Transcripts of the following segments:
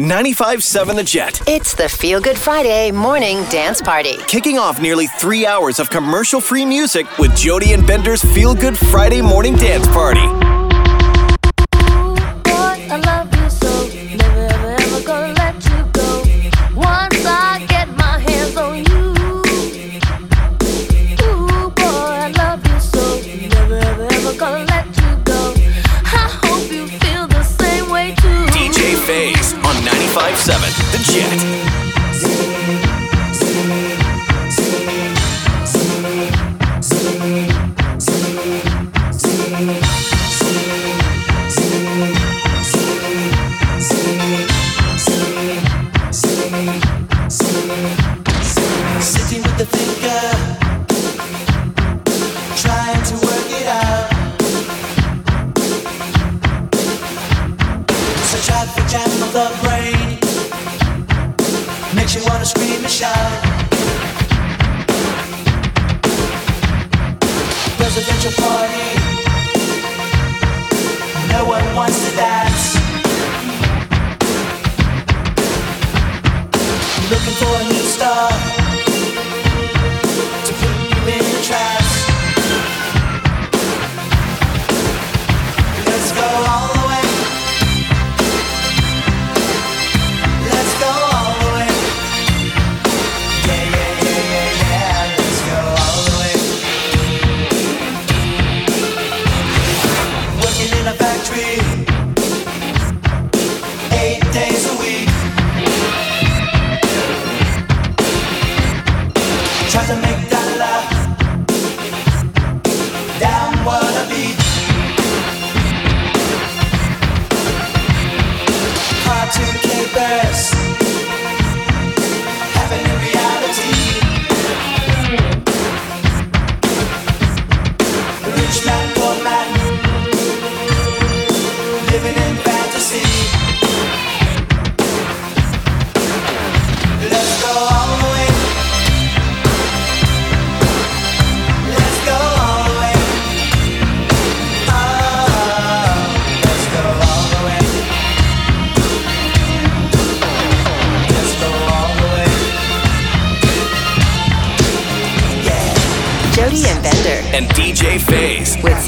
95.7 The Jet. It's the Feel Good Friday morning dance party. Kicking off nearly three hours of commercial free music with Jody and Bender's Feel Good Friday morning dance party. You wanna scream and shout. Presidential party, no one wants to dance. Looking for a new star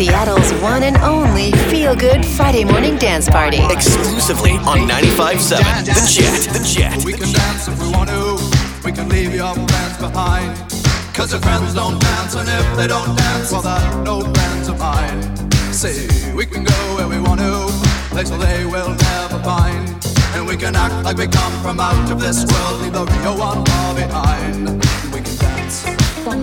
Seattle's one and only Feel Good Friday morning dance party. Exclusively on 95.7 The Jet. The Jet. We can dance if we want to. We can leave your friends behind. Cause your friends don't dance, and if they don't dance, well, they're no friends of mine. See, we can go where we want to, place where they will never find. And we can act like we come from out of this world, leave the real one far behind. We can dance. But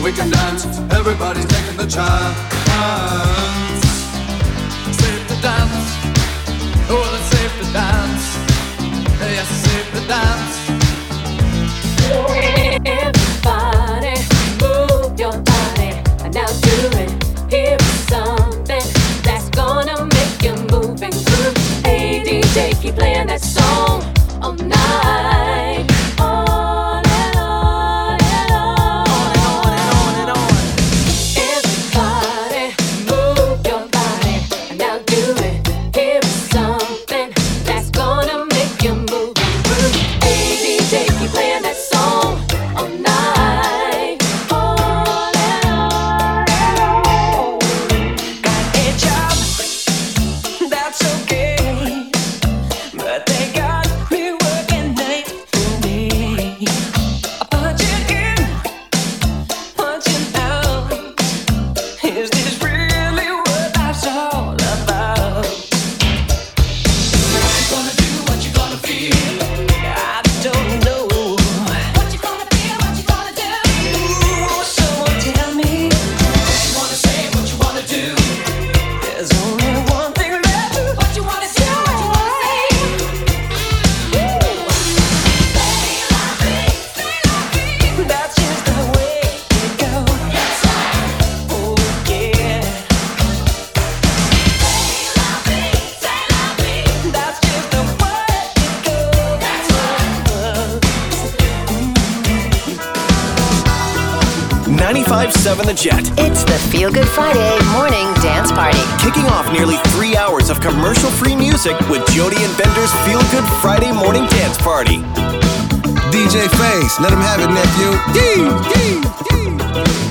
we can dance. Everybody's taking the chance. Safe to dance. Oh, it's safe to dance. Yes, safe to dance. Everybody, move your body. Now do it. Here is something that's gonna make you playing that The Jet. It's the Feel Good Friday morning dance party. Kicking off nearly three hours of commercial free music with Jody and Bender's Feel Good Friday morning dance party. DJ Face, let him have it, nephew. Yee, yee, yee.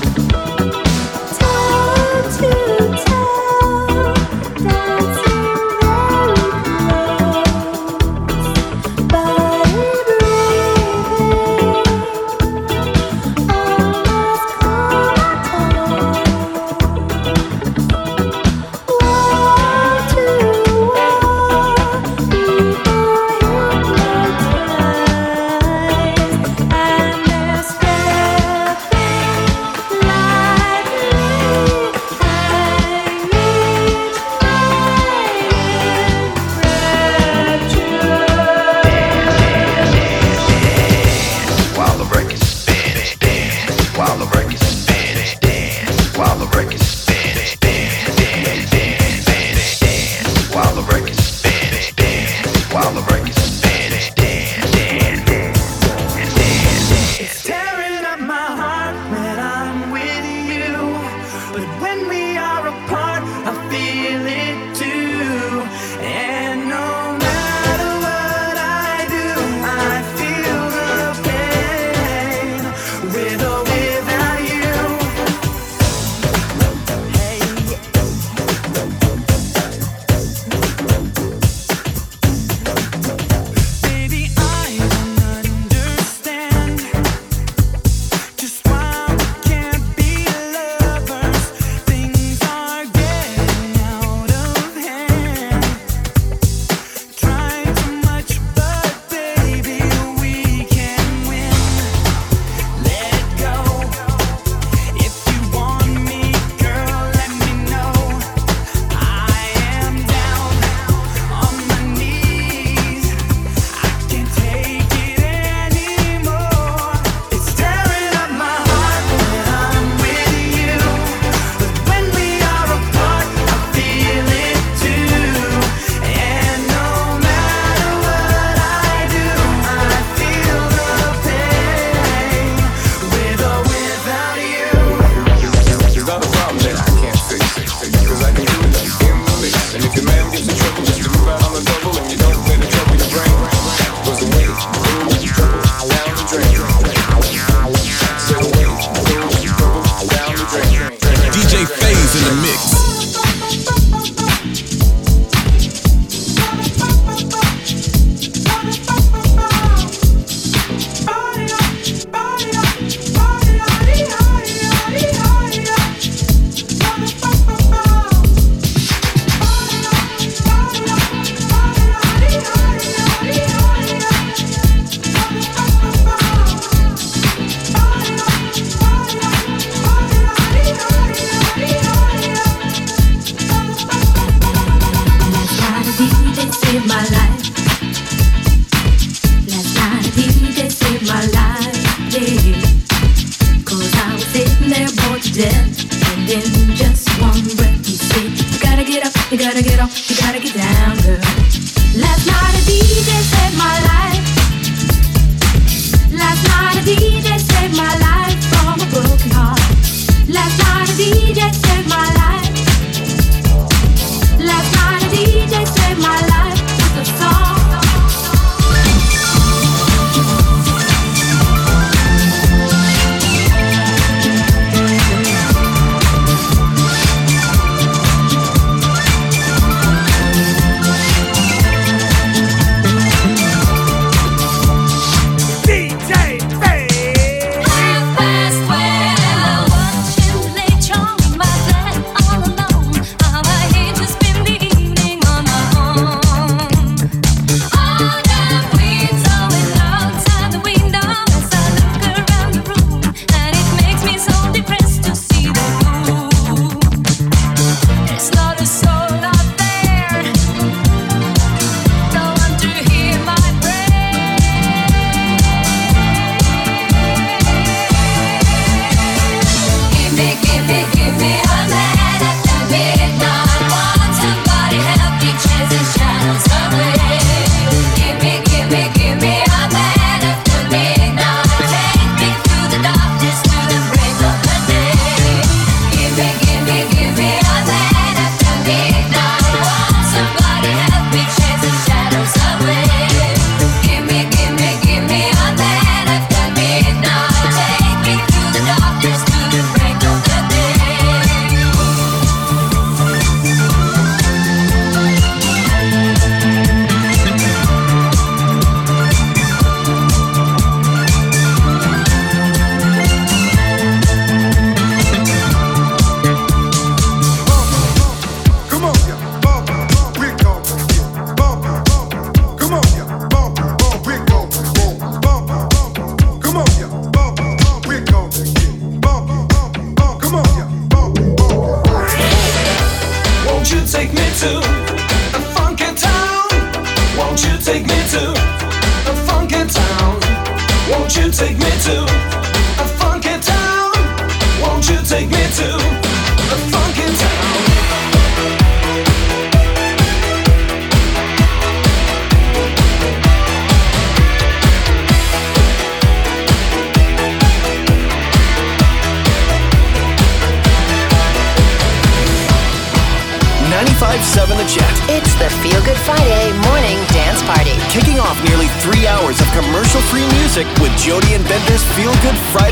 Feel Good Friday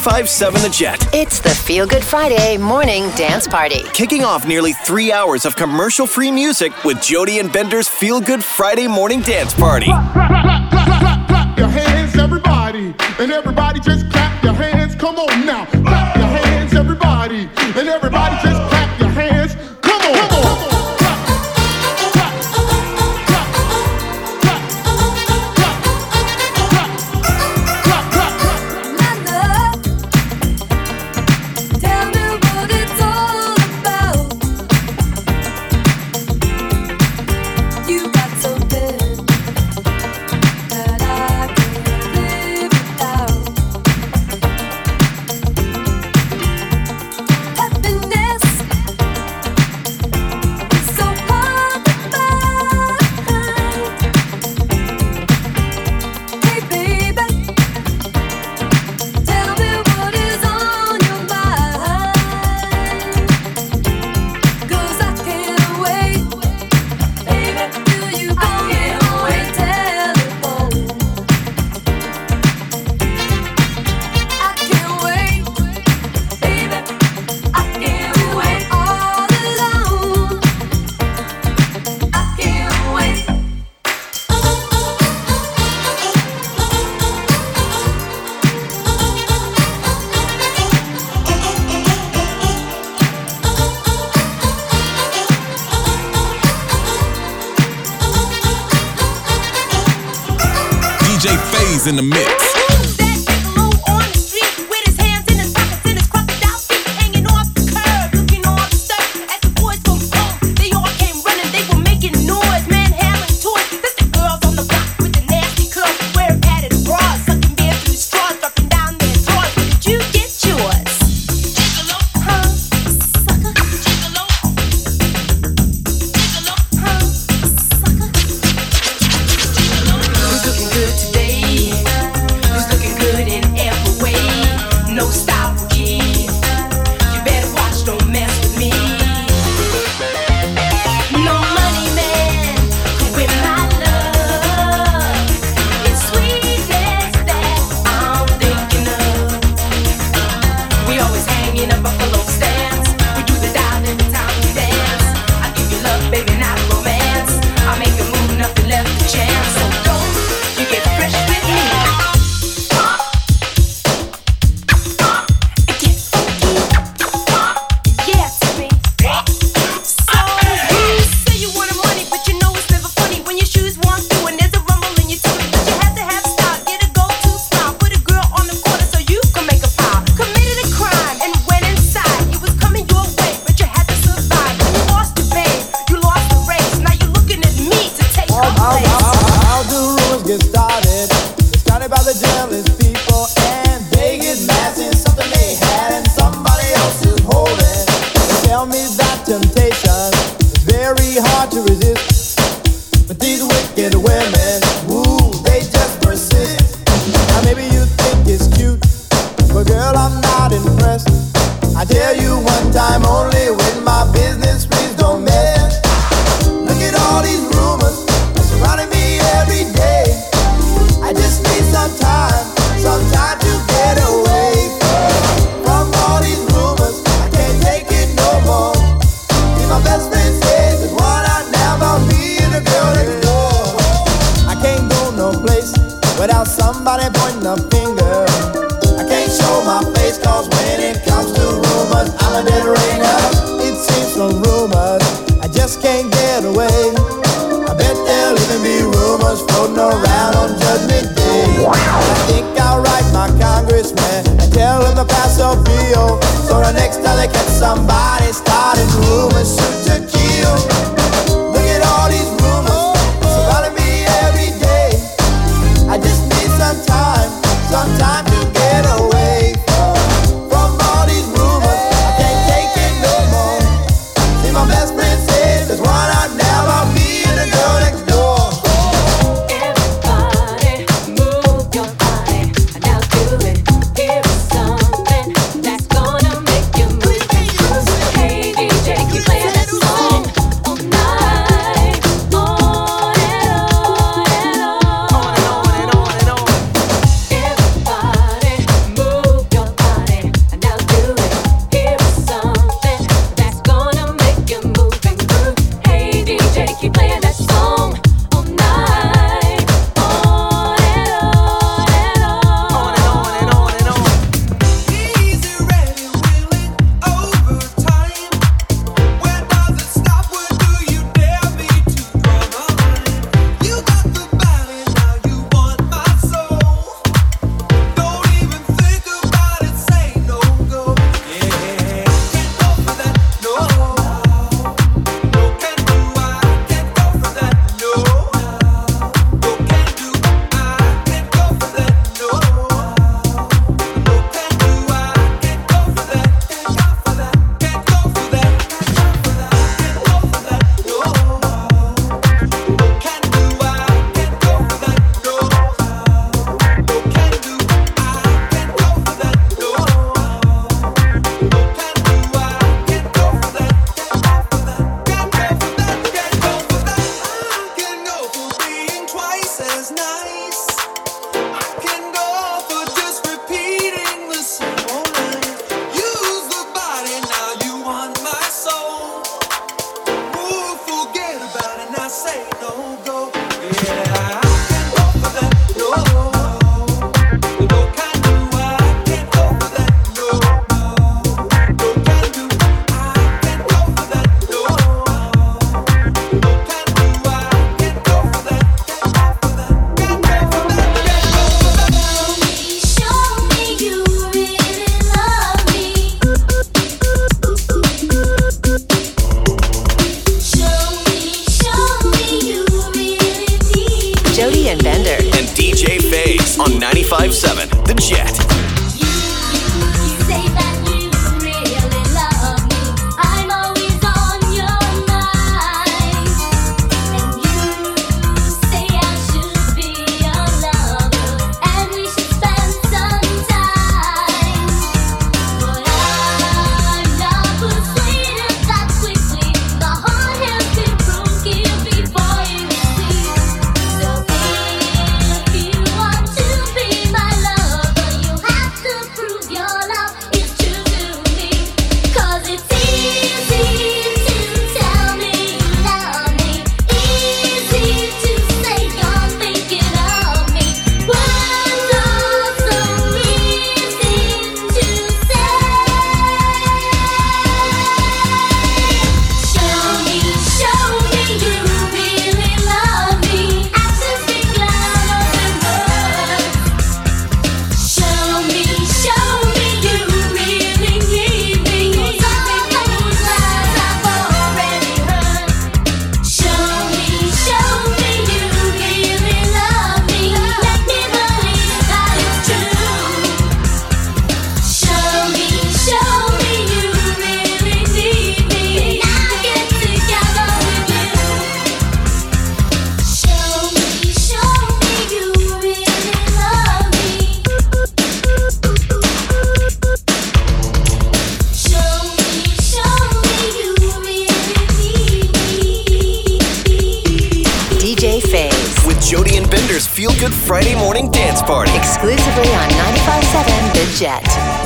95.7 The Jet. It's the Feel Good Friday morning dance party. Kicking off nearly three hours of commercial free music with Jody and Bender's Feel Good Friday morning dance party. Clap, clap, clap, clap clap your hands, everybody. And everybody just clap your hands. Come on now. Clap your hands, everybody. And everybody just clap. very hard to resist. But these wicked women, woo, they just persist. Now maybe you think it's cute, but girl, I'm not impressed. I tell you one time only with my business. feel. So the next time they catch somebody starting rumors, shoot to Jody and Bender's Feel Good Friday Morning Dance Party. Exclusively on 95.7 The Jet.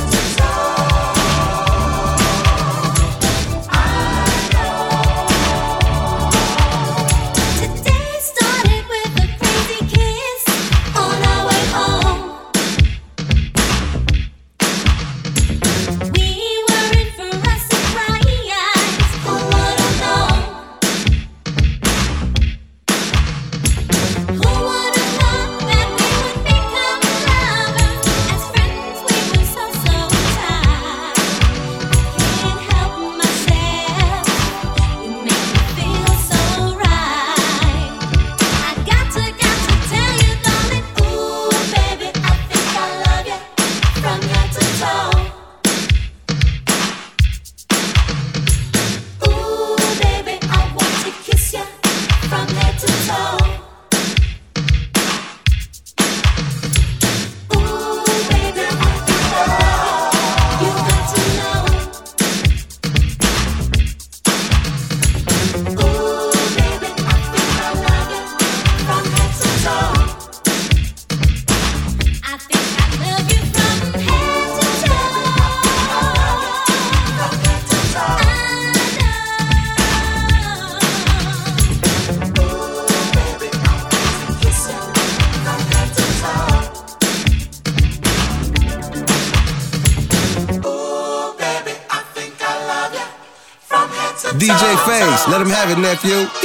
have a nephew.